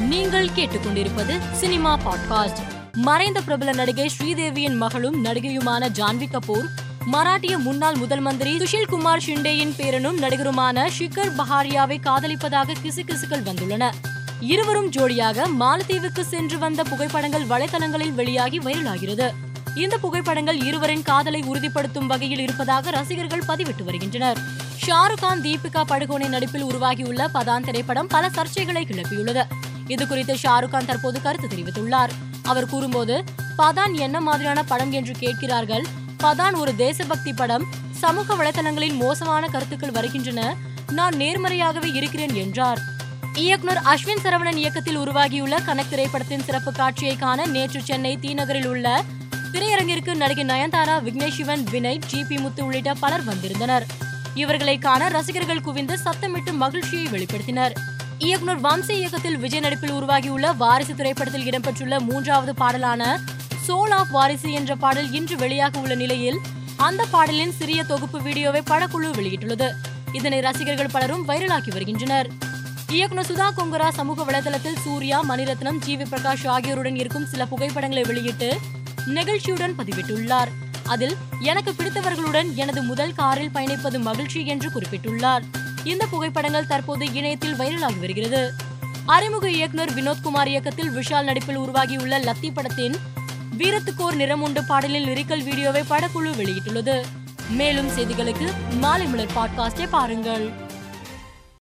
நீங்கள் கேட்டுக்கொண்டிருப்பது cinema podcast. மறைந்த பிரபல நடிகை ஸ்ரீதேவியின் மகளும் நடிகையுமான ஜான்வி கபூர் மராட்டிய முன்னாள் முதல் மந்திரி சுஷில் குமார் ஷிண்டேயின் பேரனும் நடிகருமான ஷிகர் பஹாரியாவை காதலிப்பதாக கிசுகிசுக்கள் வந்துள்ளன. இருவரும் ஜோடியாக மாலத்தீவுக்கு சென்று வந்த புகைப்படங்கள் வலைதளங்களில் வெளியாகி வைரலாகிறது. இந்த புகைப்படங்கள் இருவரின் காதலை உறுதிப்படுத்தும் வகையில் இருப்பதாக ரசிகர்கள் பதிவிட்டு வருகின்றனர். ஷாருக் கான் தீபிகா படுகோனே நடிப்பில் உருவாகியுள்ள பதான் திரைப்படம் பல சர்ச்சைகளை கிளப்பியுள்ளது. இது குறித்து ஷாருக் கான் தற்போது கருத்து தெரிவித்துள்ளார். அவர் கூறும்போது பதான் என்ன மாதிரியான படம் என்று கேட்கிறார்கள். பதான் ஒரு தேசபக்தி படம். சமூக வலைதளங்களில் மோசமான கருத்துக்கள் வருகின்றன. நான் நேர்மறையாகவே இருக்கிறேன் என்றார். இயக்குனர் அஸ்வின் சரவணன் இயக்கத்தில் உருவாகியுள்ள கனக் திரைப்படத்தின் சிறப்பு காட்சியை காண நேற்று சென்னை தீநகரில் உள்ள திரையரங்கிற்கு நடிகை நயன்தாரா விக்னேஷ் சிவன் வினய் ஜி பி முத்து உள்ளிட்ட பலர் வந்திருந்தனர். இவர்களை காண ரசிகர்கள் குவிந்து சத்தமிட்டு மகிழ்ச்சியை வெளிப்படுத்தினர். இயக்குனர் வம்சி இயக்கத்தில் விஜய் நடிப்பில் உருவாகியுள்ள வாரிசு திரைப்படத்தில் இடம்பெற்றுள்ள மூன்றாவது பாடலான சோல் ஆஃப் வாரிசு என்ற பாடல் இன்று வெளியாக உள்ள நிலையில் அந்த பாடலின் சிறிய தொகுப்பு வீடியோவை படக்குழு வெளியிட்டுள்ளது. இதனை ரசிகர்கள் பலரும் வைரலாக்கி வருகின்றனர். இயக்குனர் சுதா கொங்கரா சமூக வலைதளத்தில் சூர்யா மணிரத்னம் ஜி வி பிரகாஷ் ஆகியோருடன் இருக்கும் சில புகைப்படங்களை வெளியிட்டு நெகிழ்ச்சியுடன் பதிவிட்டுள்ளார். அதில் எனக்கு பிடித்தவர்களுடன் எனது முதல் காரில் பயணிப்பது மகிழ்ச்சி என்று குறிப்பிட்டுள்ளார். இந்த புகைப்படங்கள் தற்போது இணையத்தில் வைரலாகி வருகிறது. அறிமுக இயக்குனர் வினோத்குமார் இயக்கத்தில் விஷால் நடிப்பில் உருவாகியுள்ள லத்தி படத்தின் வீரத்துக்கோர் நிறமுண்டு பாடலின் லிரிக்கல் வீடியோவை படக்குழு வெளியிட்டுள்ளது. மேலும் செய்திகளுக்கு மாலை மலர் பாட்காஸ்டை பாருங்கள்.